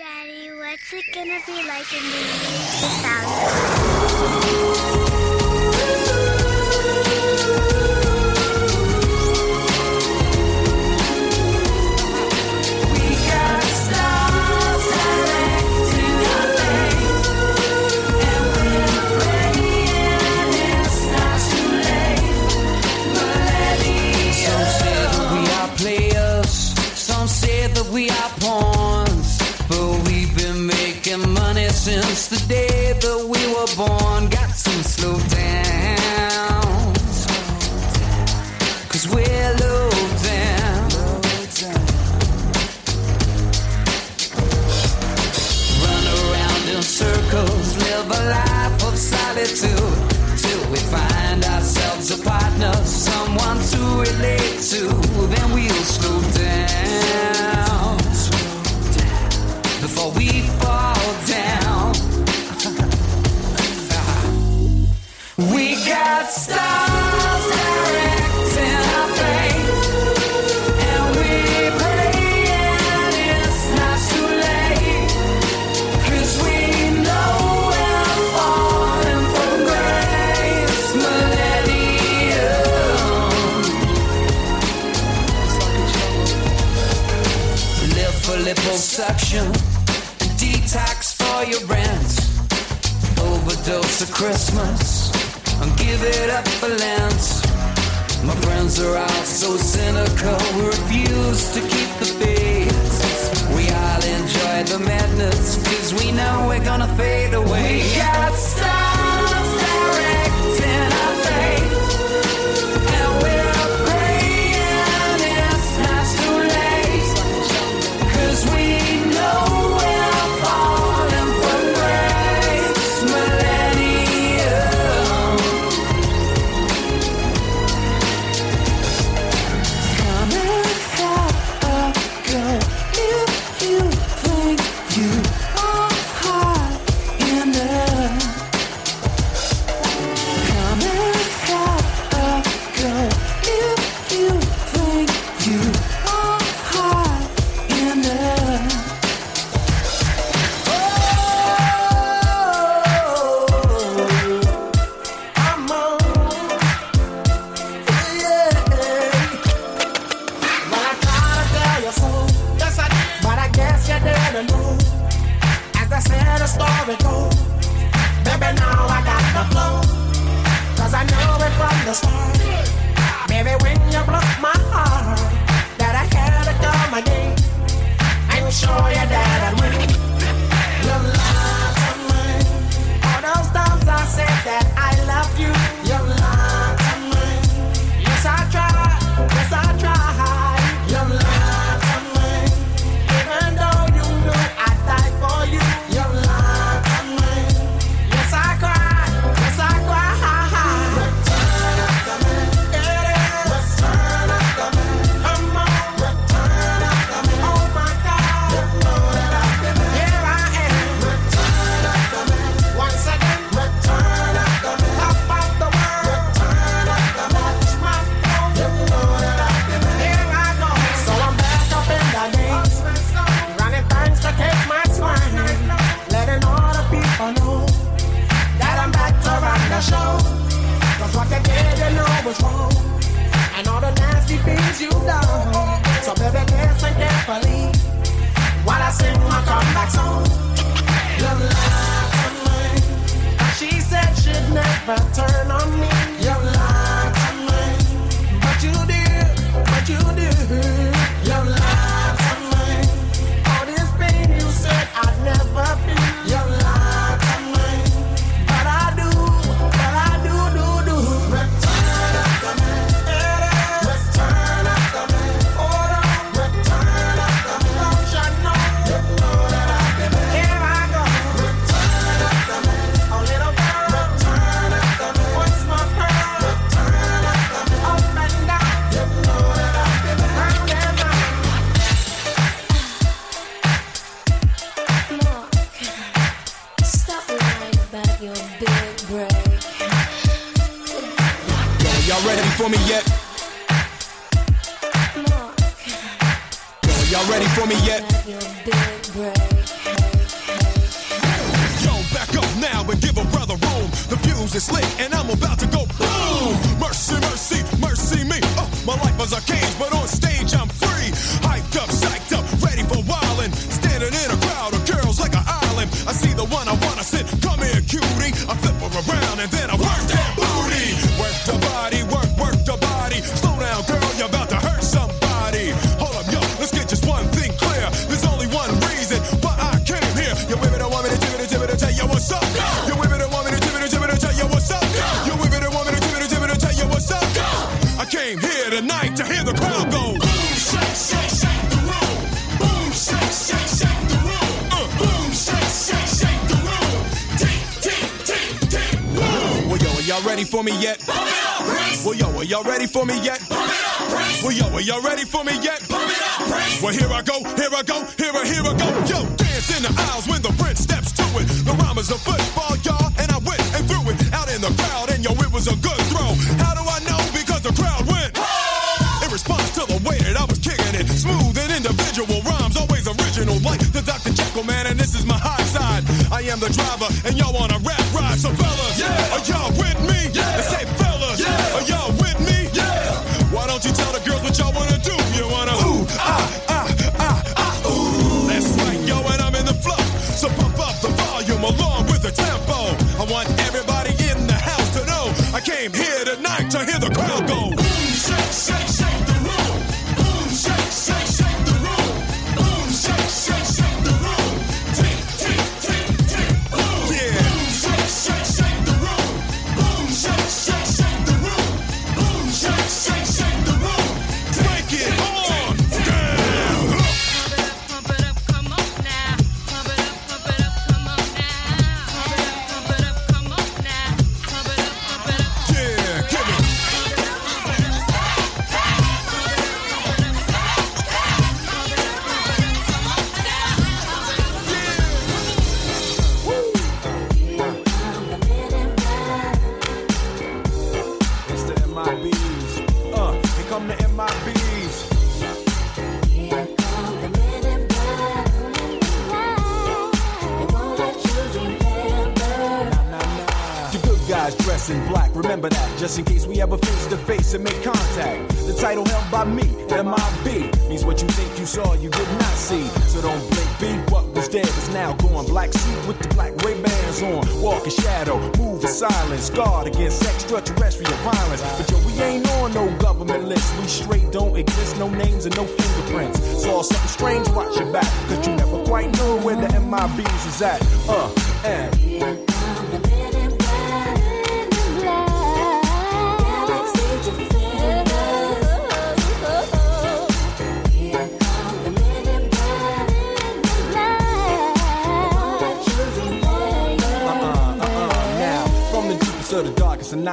Daddy, what's it gonna be like in the year 2000? it led to, then we'll slow for Christmas and give it up for Lent. My friends are all so cynical, we refuse to keep the faith. We all enjoy the madness, cause we know we're gonna fade away. We got stars.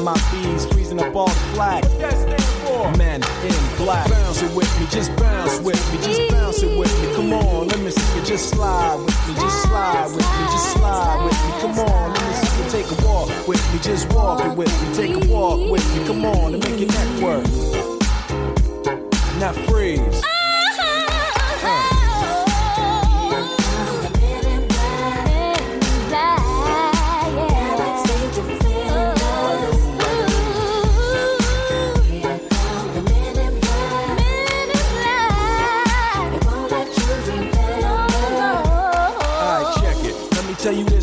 and my bees freezing up all the flag. Men in black. Bounce it with me, just bounce with me, just bounce it with me. Come on, let me see you just slide with me, just slide with me, just slide with me. Come on, let me see you take a walk with me, just walk it with me, take a walk with me. Come on, and make your neck work. Now freeze.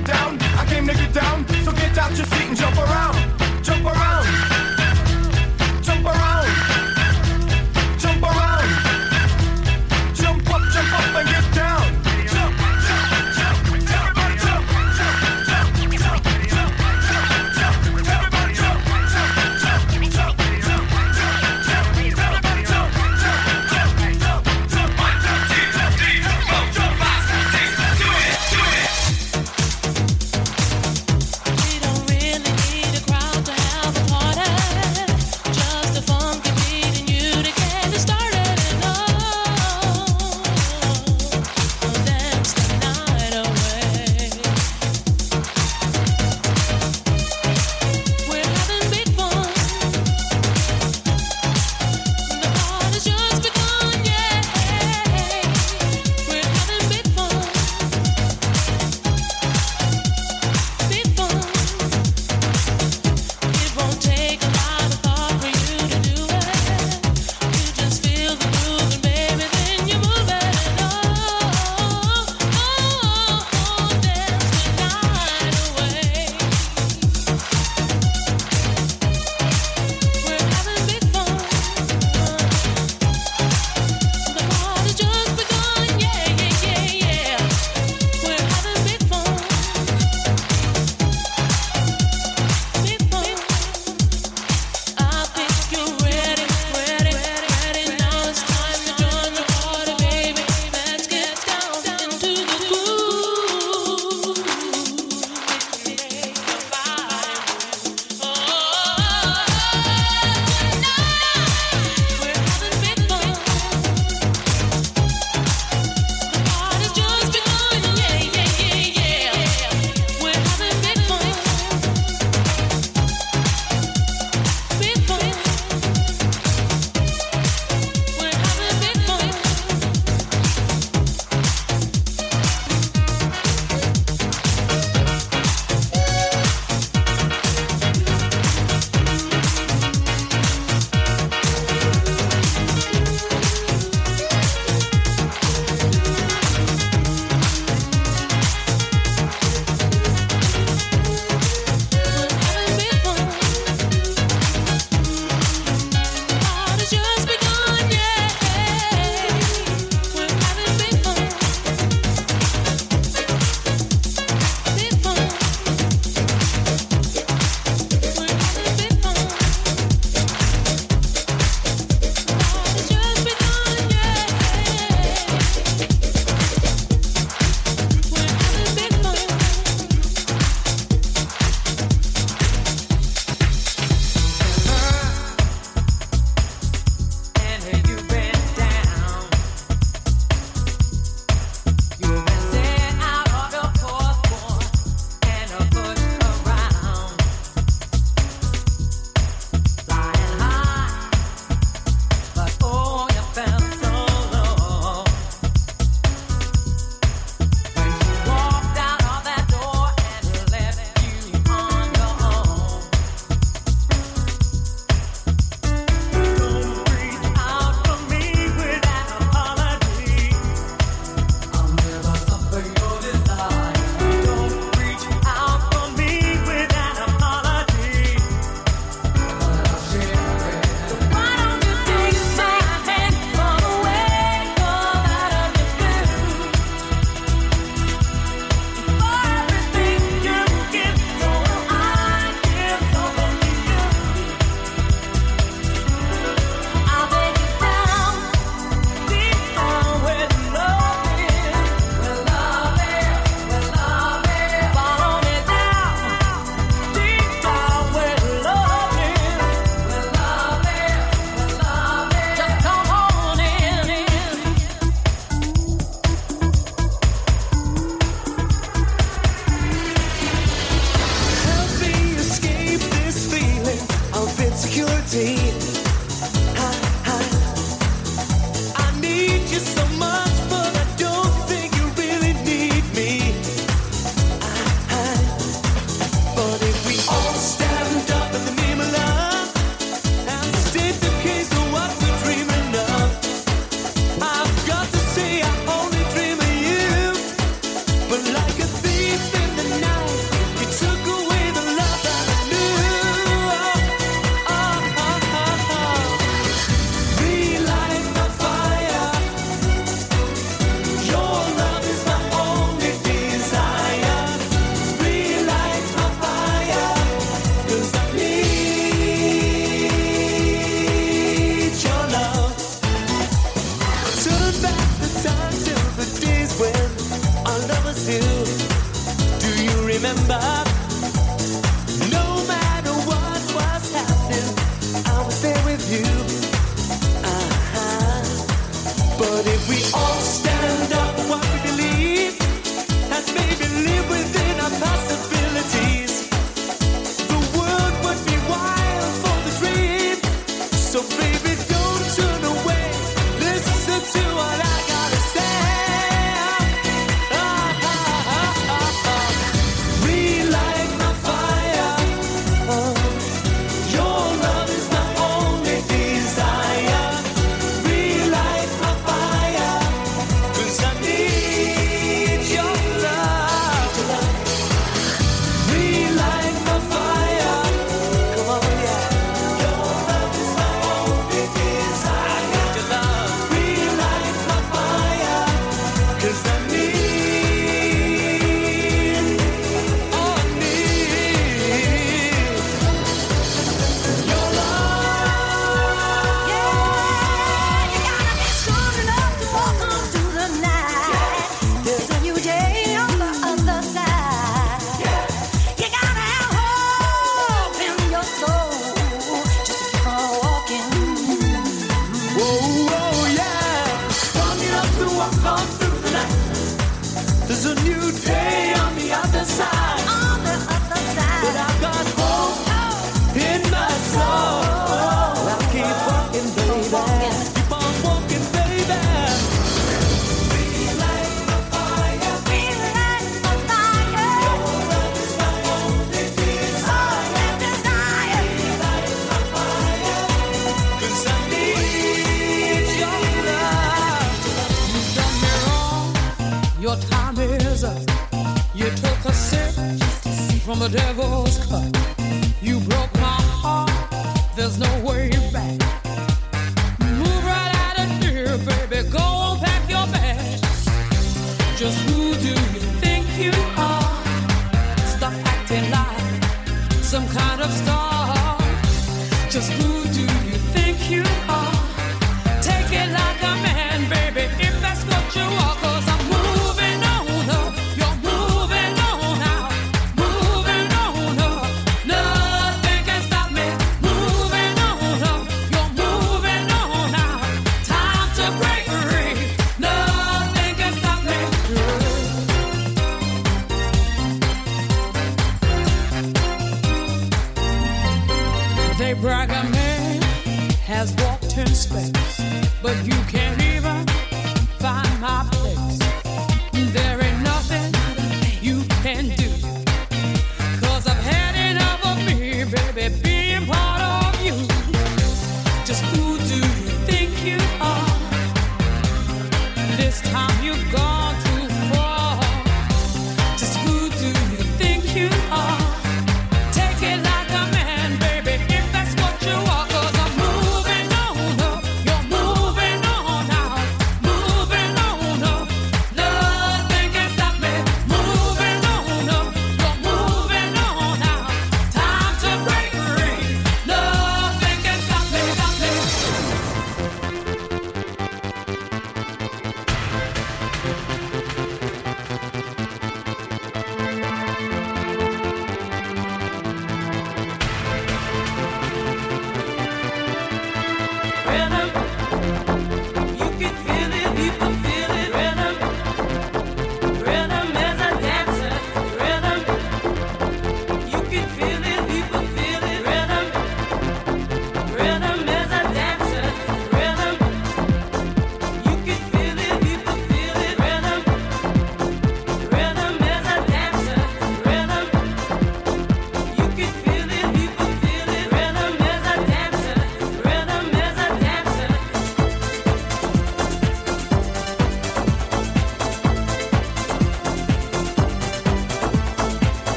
get down. I came to get down, so get out your seat.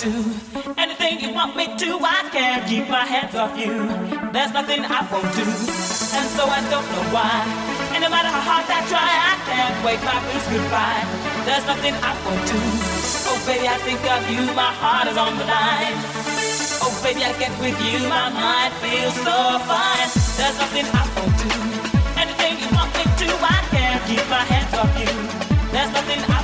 do anything you want me to. I can't keep my hands off you. There's nothing I won't do, and so I don't know why. And no matter how hard I try, I can't wake my blues goodbye. There's nothing I won't do. Oh baby, I think of you, my heart is on the line. Oh baby, I get with you, my mind feels so fine. There's nothing I won't do. Anything you want me to, I can't keep my hands off you. There's nothing I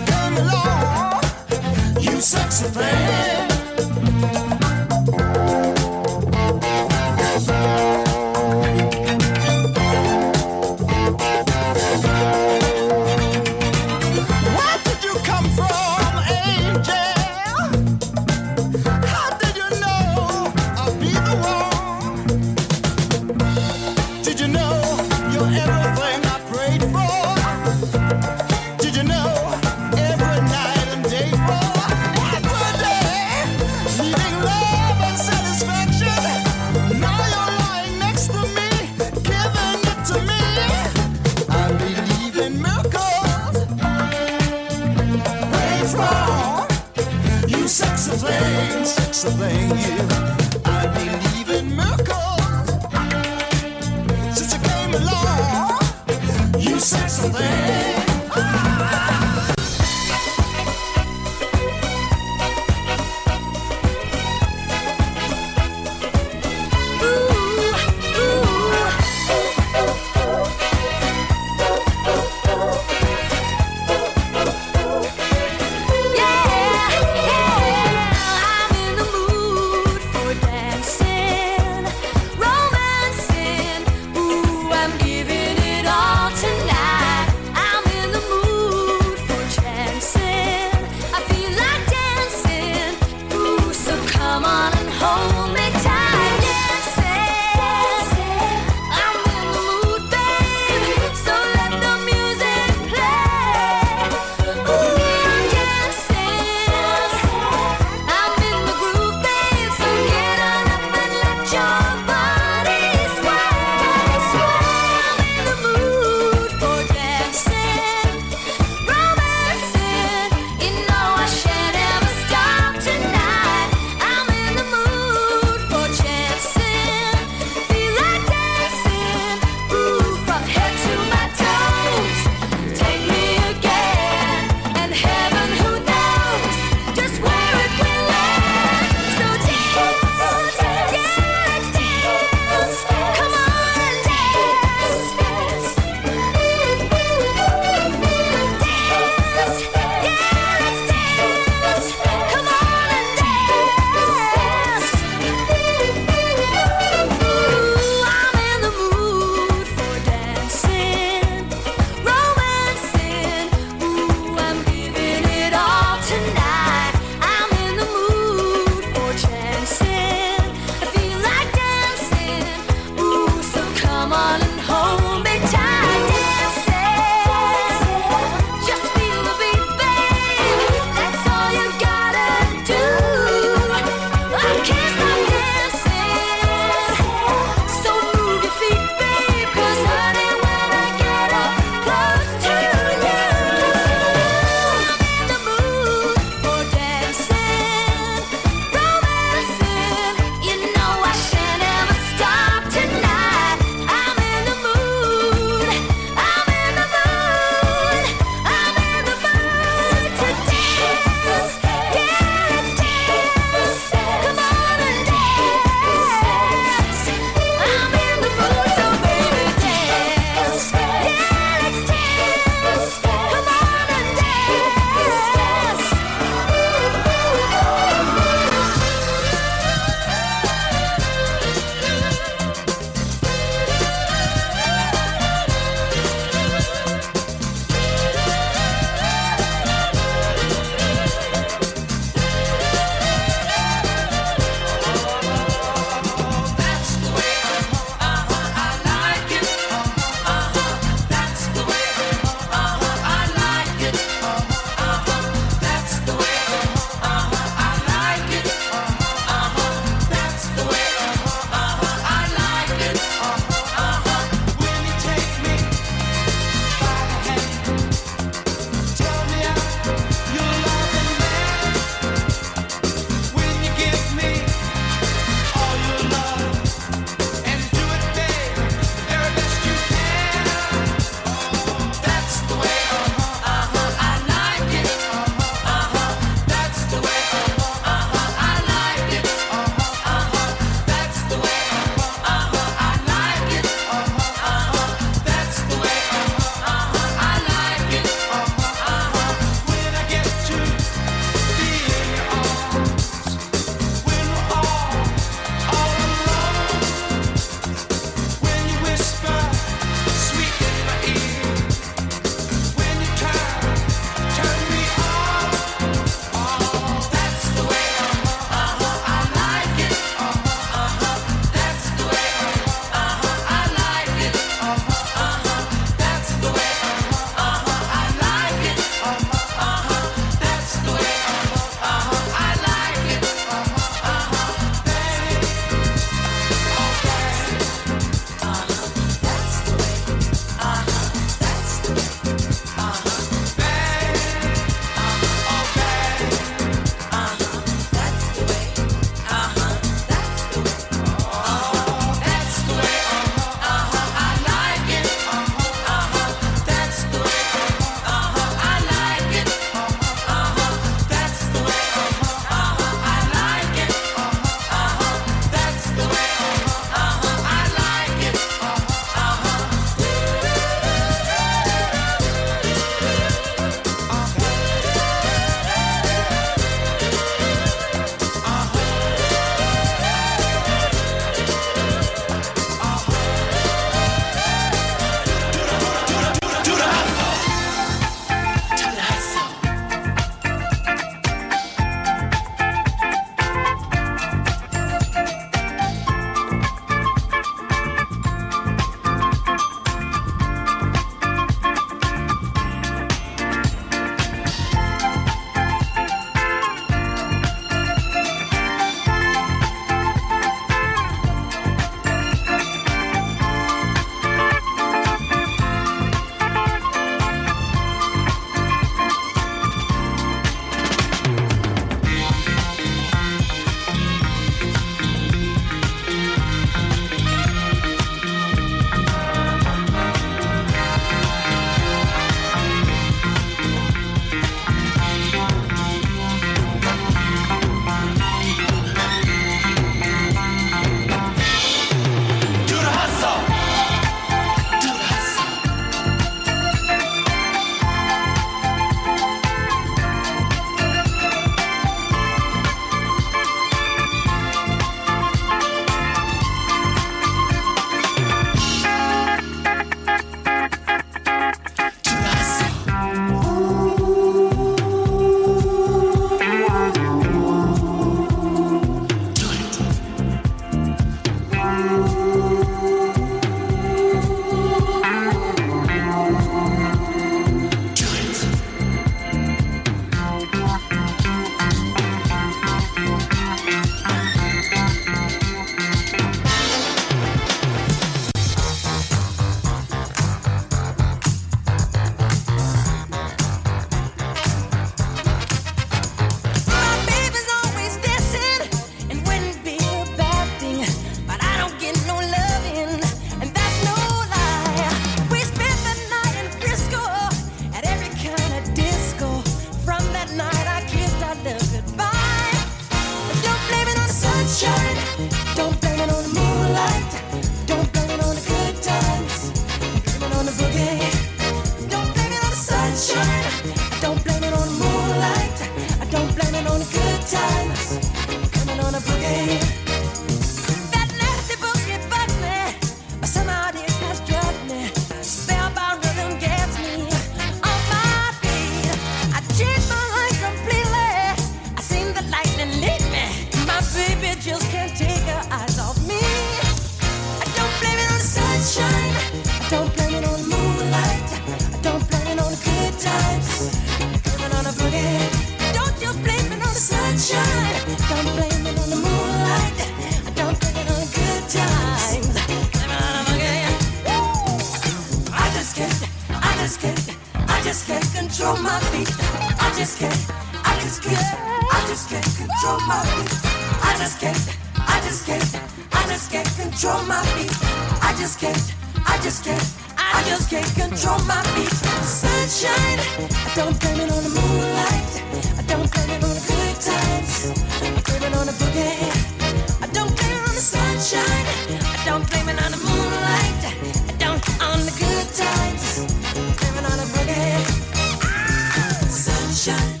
sunshine,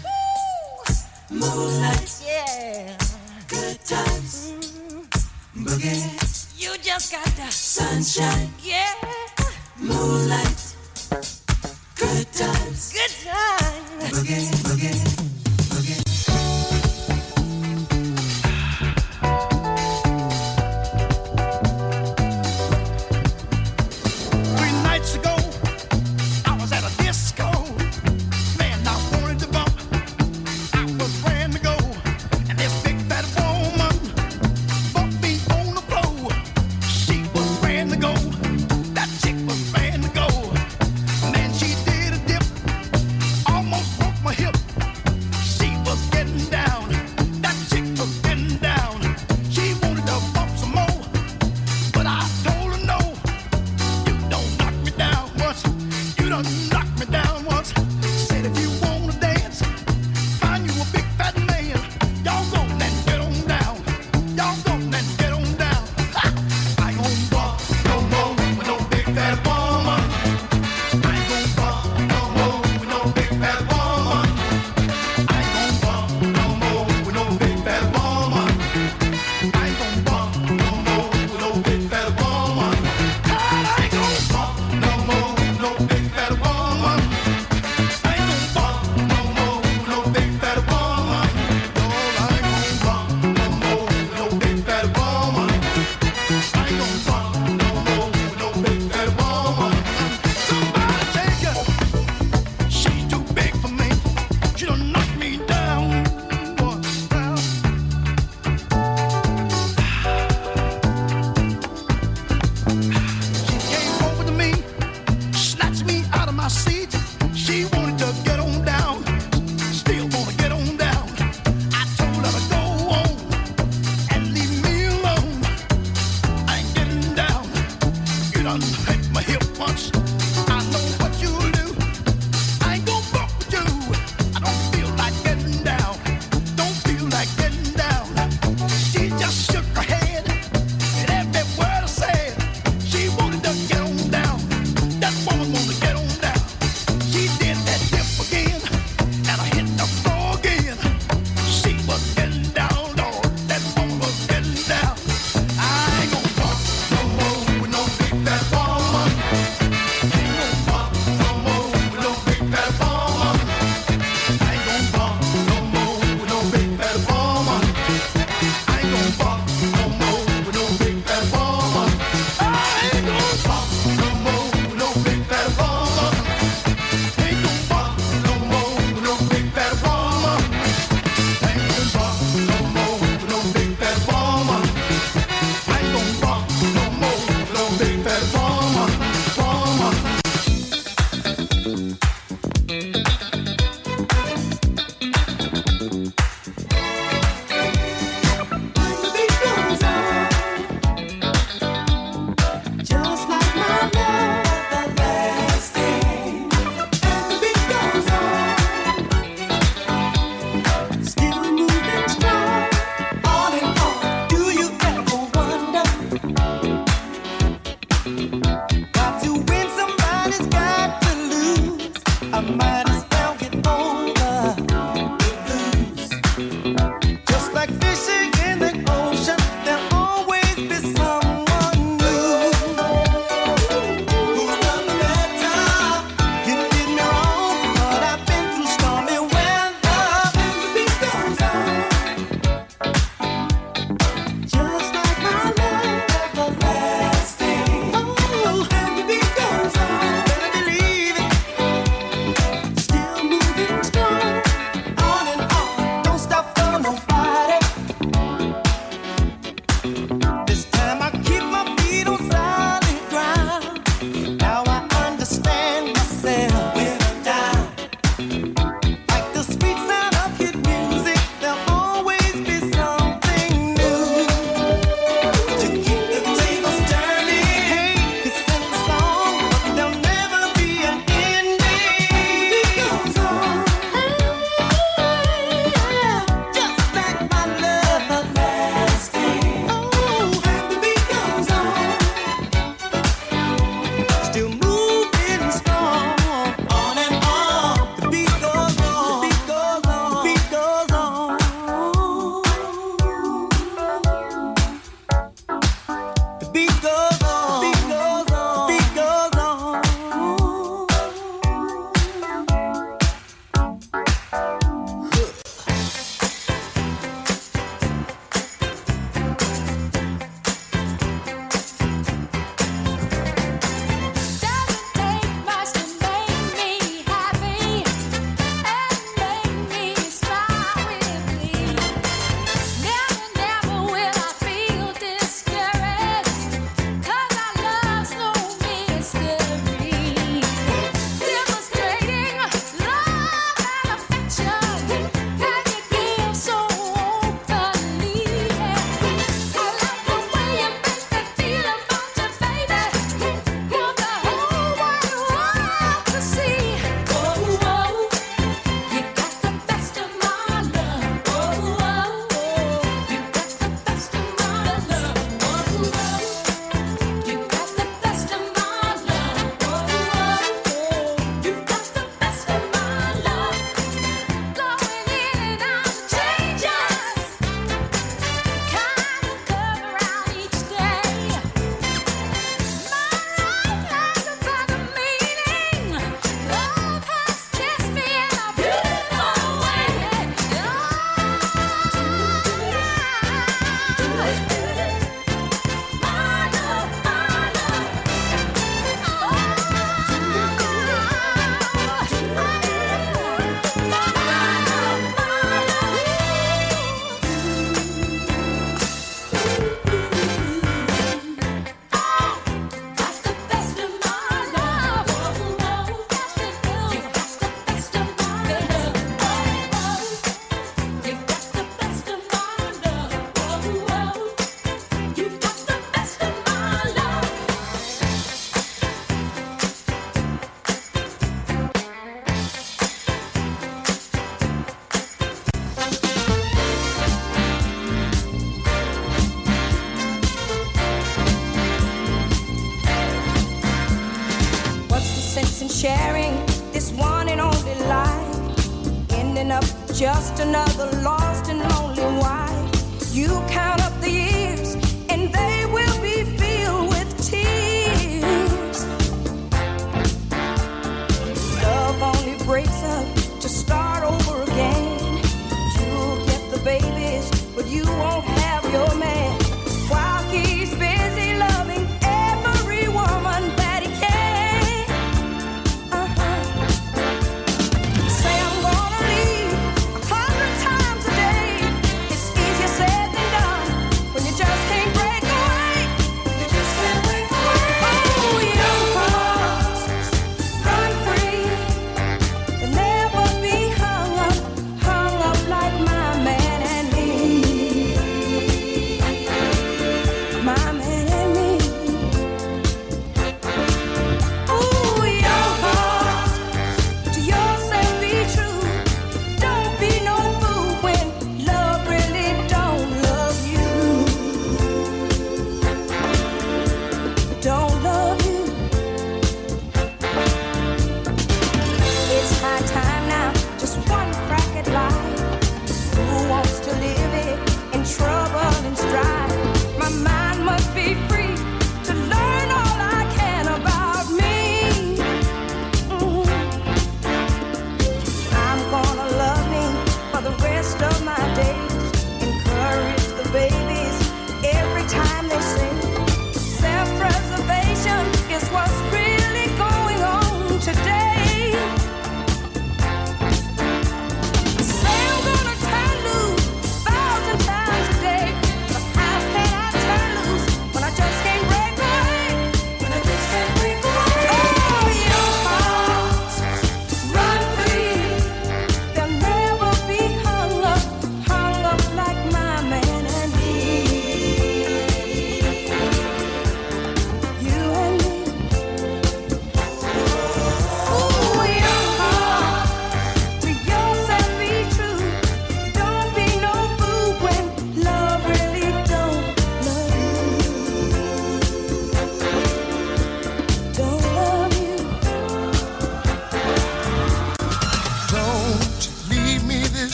moonlight, yeah, good times, mm-hmm. boogie. You just got sunshine, moonlight, good times, good times, boogie.